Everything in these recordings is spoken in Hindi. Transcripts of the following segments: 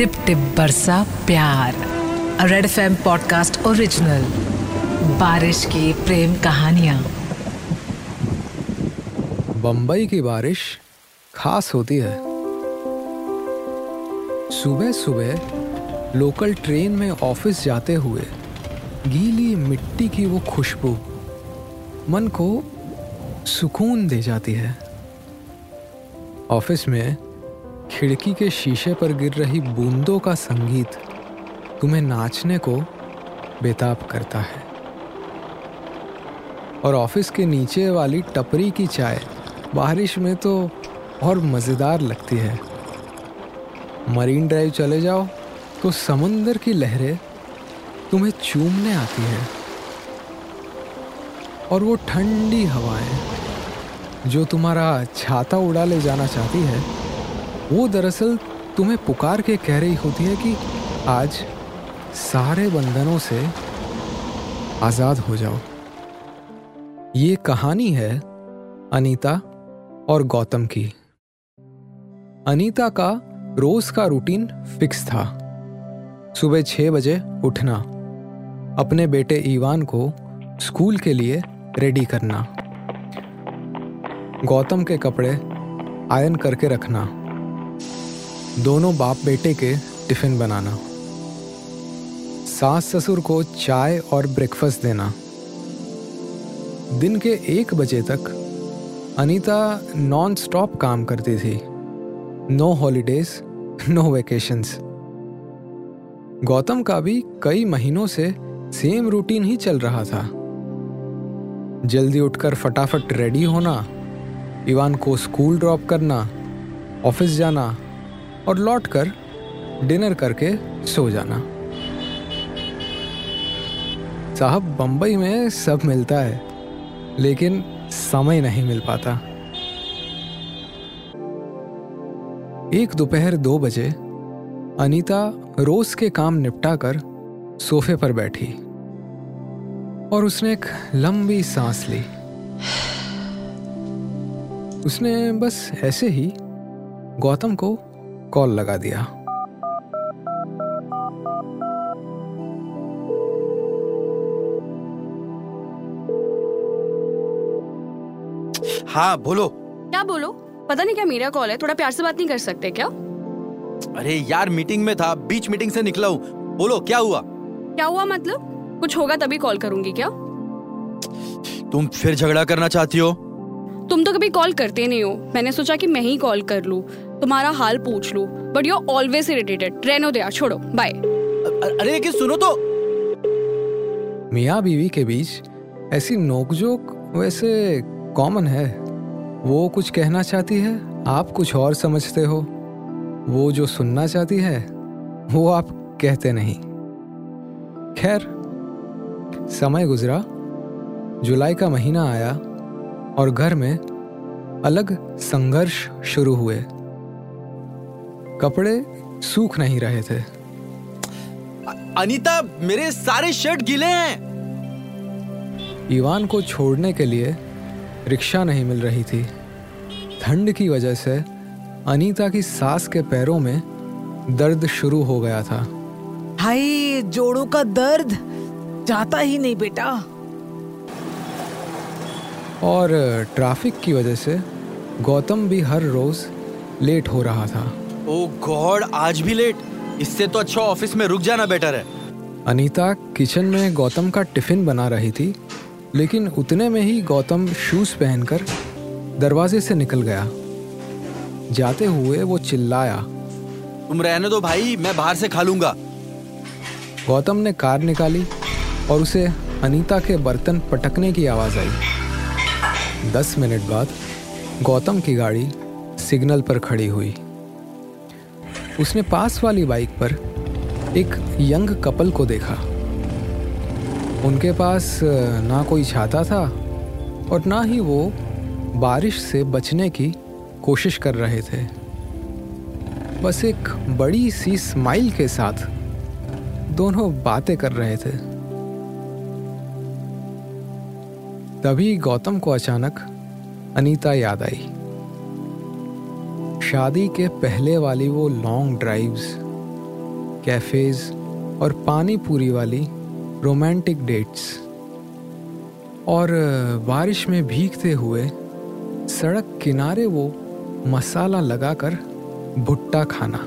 टिप टिप बरसा प्यार। Red F M podcast original बारिश की प्रेम कहानियाँ। बम्बई की बारिश खास होती है। सुबह सुबह लोकल ट्रेन में ऑफ़िस जाते हुए गीली मिट्टी की वो खुशबू मन को सुकून दे जाती है। ऑफ़िस में खिड़की के शीशे पर गिर रही बूंदों का संगीत तुम्हें नाचने को बेताब करता है। और ऑफ़िस के नीचे वाली टपरी की चाय बारिश में तो और मज़ेदार लगती है। मरीन ड्राइव चले जाओ तो समंदर की लहरें तुम्हें चूमने आती हैं। और वो ठंडी हवाएँ जो तुम्हारा छाता उड़ा ले जाना चाहती है वो दरअसल तुम्हें पुकार के कह रही होती है कि आज सारे बंधनों से आज़ाद हो जाओ। ये कहानी है अनीता और गौतम की। अनीता का रोज का रूटीन फिक्स था। सुबह छह बजे उठना, अपने बेटे ईवान को स्कूल के लिए रेडी करना, गौतम के कपड़े आयन करके रखना। दोनों बाप बेटे के टिफ़िन बनाना। सास ससुर को चाय और ब्रेकफास्ट देना। दिन के एक बजे तक अनीता नॉन स्टॉप काम करती थी। No holidays no vacations Gautam का भी कई महीनों से सेम रूटीन ही चल रहा था। जल्दी उठकर फटाफट रेडी होना, इवान को स्कूल ड्रॉप करना ऑफ़िस जाना और लौटकर डिनर करके सो जाना। साहब, बंबई में सब मिलता है, लेकिन समय नहीं मिल पाता। एक दोपहर दो बजे अनीता रोज के काम निपटाकर सोफे पर बैठी और उसने एक लंबी सांस ली। उसने बस ऐसे ही गौतम को कॉल लगा दिया। हाँ बोलो। क्या बोलो? पता नहीं क्या मेरा कॉल है थोड़ा प्यार से बात नहीं कर सकते क्या? अरे यार मीटिंग में था बीच मीटिंग से निकला हूँ। बोलो क्या हुआ? क्या हुआ मतलब? कुछ होगा तभी कॉल करूँगी क्या? तुम फिर झगड़ा करना चाहती हो? तुम तो कभी कॉल करते नहीं हो। मैंने सोचा कि मैं ही कॉल कर लूँ। तुम्हारा हाल पूछ लूँ। But you are always irritated रहने दो यार छोड़ो। बाय अरे लेकिन सुनो तो। मियाँ बीवी के बीच ऐसी नोकझोंक वैसे कॉमन है। वो कुछ कहना चाहती है आप कुछ और समझते हो। वो जो सुनना चाहती है वो आप कहते नहीं। खैर समय गुजरा। जुलाई का महीना आया। और घर में अलग संघर्ष शुरू हुए। कपड़े सूख नहीं रहे थे। अनीता मेरे सारे शर्ट गीले हैं। ईवान को छोड़ने के लिए रिक्शा नहीं मिल रही थी। ठंड की वजह से अनीता की सास के पैरों में दर्द शुरू हो गया था। हाय जोड़ों का दर्द जाता ही नहीं बेटा। और ट्रैफ़िक की वजह से गौतम भी हर रोज लेट हो रहा था। ओ गॉड आज भी लेट? इससे तो अच्छा ऑफ़िस में रुक जाना बेटर है। अनीता किचन में गौतम का टिफ़िन बना रही थी लेकिन उतने में ही गौतम शूज़ पहनकर दरवाजे से निकल गया। जाते हुए वो चिल्लाया तुम रहने दो भाई मैं बाहर से खा लूँगा। गौतम ने कार निकाली और उसे अनीता के बर्तन पटकने की आवाज़ आई। दस मिनट बाद गौतम की गाड़ी सिग्नल पर खड़ी हुई। उसने पास वाली बाइक पर एक यंग कपल को देखा। उनके पास ना कोई छाता था और ना ही वो बारिश से बचने की कोशिश कर रहे थे। बस एक बड़ी सी स्माइल के साथ दोनों बातें कर रहे थे। तभी गौतम को अचानक अनीता याद आई। शादी के पहले वाली वो लॉन्ग ड्राइव्स कैफेज और पानी पूरी वाली रोमांटिक डेट्स और बारिश में भीगते हुए सड़क किनारे वो मसाला लगाकर भुट्टा खाना।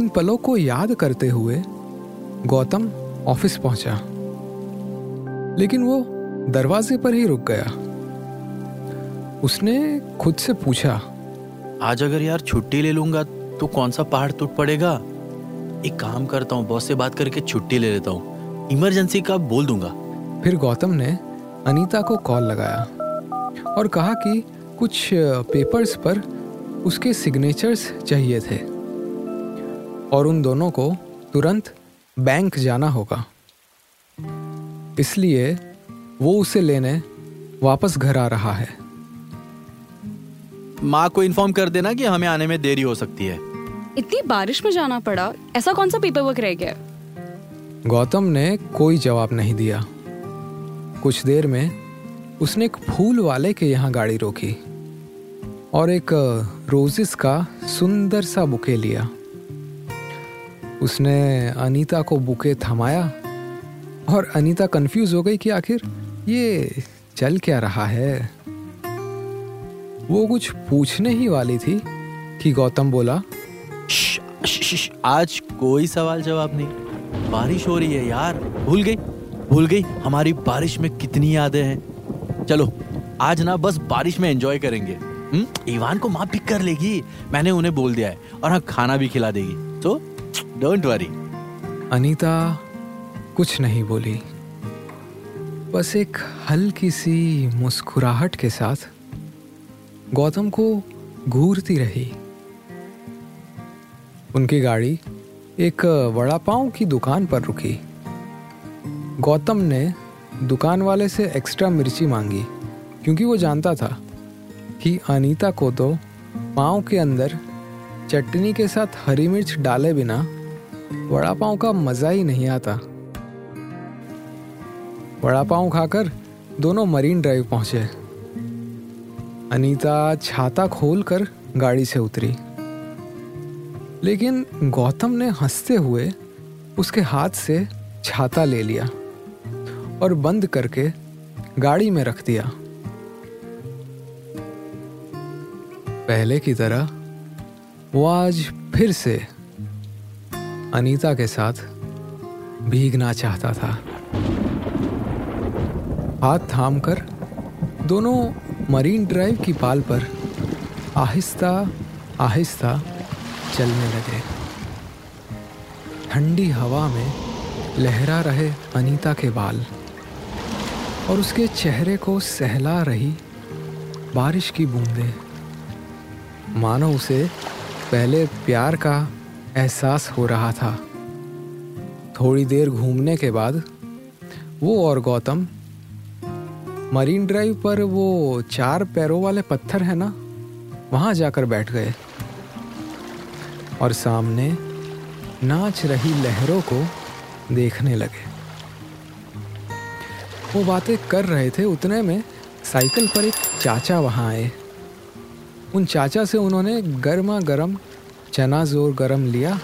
इन पलों को याद करते हुए गौतम ऑफ़िस पहुँचा। लेकिन वो दरवाजे पर ही रुक गया। उसने खुद से पूछा आज अगर यार छुट्टी ले लूँगा तो कौन सा पहाड़ टूट पड़ेगा? एक काम करता हूँ बॉस से बात करके छुट्टी ले लेता हूँ। इमरजेंसी का बोल दूँगा. फिर गौतम ने अनीता को कॉल लगाया और कहा कि कुछ पेपर्स पर उसके सिग्नेचर्स चाहिए थे और उन दोनों को तुरंत बैंक जाना होगा। इसलिए वो उसे लेने वापस घर आ रहा है। माँ को इन्फॉर्म कर देना कि हमें आने में देरी हो सकती है। इतनी बारिश में जाना पड़ा। ऐसा कौन सा पेपर वर्क रह गया? गौतम ने कोई जवाब नहीं दिया। कुछ देर में उसने एक फूल वाले के यहाँ गाड़ी रोकी और एक रोजेस का सुंदर सा बुके लिया। उसने अनीता को बुके थमाया और अनीता कंफ्यूज हो गई कि आखिर ये चल क्या रहा है? वो कुछ पूछने ही वाली थी कि गौतम बोला श, श, श, आज कोई सवाल जवाब नहीं। बारिश हो रही है यार भूल गई भूल गई हमारी बारिश में कितनी यादें हैं। चलो आज ना बस बारिश में एंजॉय करेंगे। हुँ? ईवान को माँ पिक कर लेगी मैंने उन्हें बोल दिया है और हाँ खाना भी खिला देगी। तो डोंट वरी अनीता कुछ नहीं बोली। बस एक हल्की सी मुस्कुराहट के साथ गौतम को घूरती रही। उनकी गाड़ी एक वड़ा पाव की दुकान पर रुकी। गौतम ने दुकान वाले से एक्स्ट्रा मिर्ची मांगी, क्योंकि वो जानता था कि अनीता को तो पाव के अंदर चटनी के साथ हरी मिर्च डाले बिना वड़ा पाव का मज़ा ही नहीं आता। वड़ा पाव खाकर दोनों मरीन ड्राइव पहुँचे। अनीता छाता खोलकर गाड़ी से उतरी। लेकिन गौतम ने हँसते हुए उसके हाथ से छाता ले लिया और बंद करके गाड़ी में रख दिया। पहले की तरह वो आज फिर से अनीता के साथ भीगना चाहता था। हाथ थाम कर दोनों मरीन ड्राइव की पाल पर आहिस्ता आहिस्ता चलने लगे। ठंडी हवा में लहरा रहे अनीता के बाल और उसके चेहरे को सहला रही बारिश की बूंदें। मानो उसे पहले प्यार का एहसास हो रहा था। थोड़ी देर घूमने के बाद वो और गौतम मरीन ड्राइव पर वो चार पैरों वाले पत्थर है ना, वहाँ जाकर बैठ गए। और सामने नाच रही लहरों को देखने लगे। वो बातें कर रहे थे उतने में साइकिल पर एक चाचा वहाँ आए। उन चाचा से उन्होंने गर्मा गर्म चना ज़ोर गरम लिया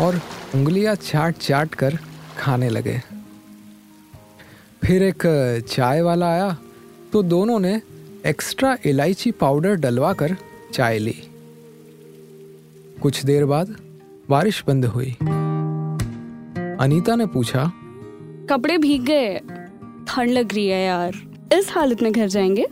और उंगलियाँ चाट चाट कर खाने लगे। फिर एक चाय वाला आया तो दोनों ने एक्स्ट्रा इलायची पाउडर डलवा कर चाय ली। कुछ देर बाद बारिश बंद हुई। अनीता ने पूछा कपड़े भीग गए। ठंड लग रही है यार। इस हालत में घर जाएँगे?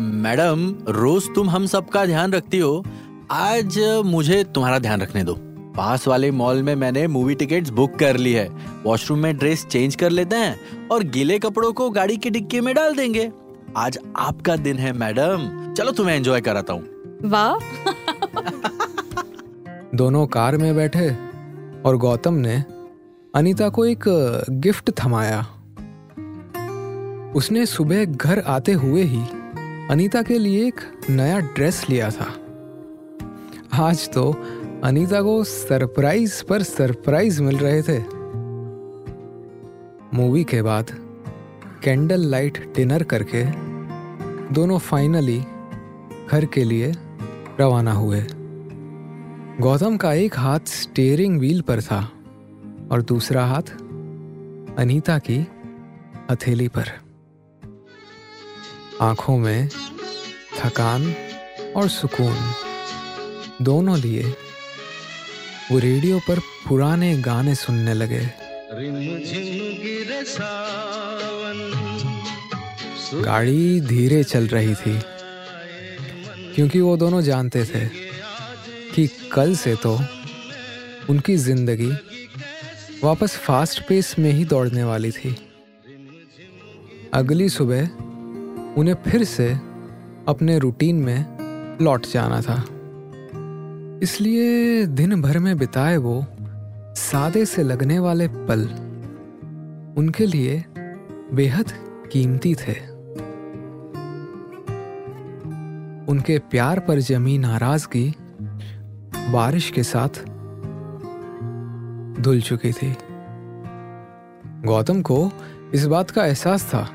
मैडम रोज तुम हम सबका ध्यान रखती हो। आज मुझे तुम्हारा ध्यान रखने दो। पास वाले मॉल में मैंने मूवी टिकट्स बुक कर ली है। वॉशरूम में ड्रेस चेंज कर लेते हैं और गीले कपड़ों को गाड़ी की डिक्की में डाल देंगे। आज आपका दिन है मैडम। चलो तुम्हें एंजॉय कराता हूँ। वाह। दोनों कार में बैठे और गौतम ने अनीता को एक गिफ्ट थमाया। उसने सुबह घर आते हुए ही अनीता के लिए एक नया ड्रेस लिया था। आज तो अनीता को सरप्राइज़ पर सरप्राइज़ मिल रहे थे। मूवी के बाद कैंडल लाइट डिनर करके दोनों फाइनली घर के लिए रवाना हुए। गौतम का एक हाथ स्टेयरिंग व्हील पर था और दूसरा हाथ अनीता की हथेली पर। आँखों में थकान और सुकून दोनों लिए वो रेडियो पर पुराने गाने सुनने लगे। गाड़ी धीरे चल रही थी क्योंकि वो दोनों जानते थे कि कल से तो उनकी ज़िंदगी वापस फास्ट पेस में ही दौड़ने वाली थी। अगली सुबह उन्हें फिर से अपने रूटीन में लौट जाना था। इसलिए दिन भर में बिताए वो सादे से लगने वाले पल उनके लिए बेहद कीमती थे। उनके प्यार पर जमी नाराज़गी बारिश के साथ धुल चुकी थी। गौतम को इस बात का एहसास था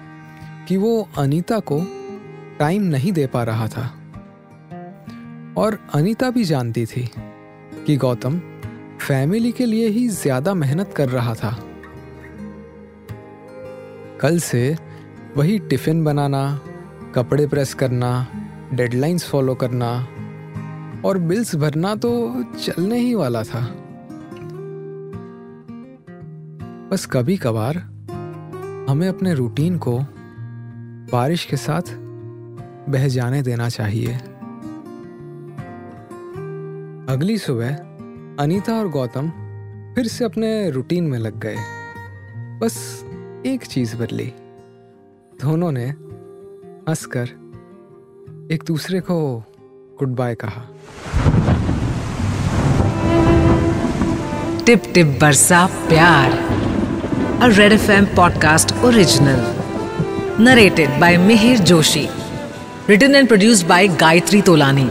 कि वो अनीता को टाइम नहीं दे पा रहा था। और अनीता भी जानती थी कि गौतम फैमिली के लिए ही ज़्यादा मेहनत कर रहा था। कल से वही टिफ़िन बनाना, कपड़े प्रेस करना, डेडलाइंस फॉलो करना और बिल्स भरना तो चलने ही वाला था। बस कभी कभार हमें अपने रूटीन को बारिश के साथ बह जाने देना चाहिए। अगली सुबह, अनीता और गौतम फिर से अपने रूटीन में लग गए। बस एक चीज़ बदली। दोनों ने हंसकर एक दूसरे को गुड बाय कहा। टिप टिप बरसा प्यार a red F M podcast original narrated by Mihir Joshi written and produced by Gayatri Tolani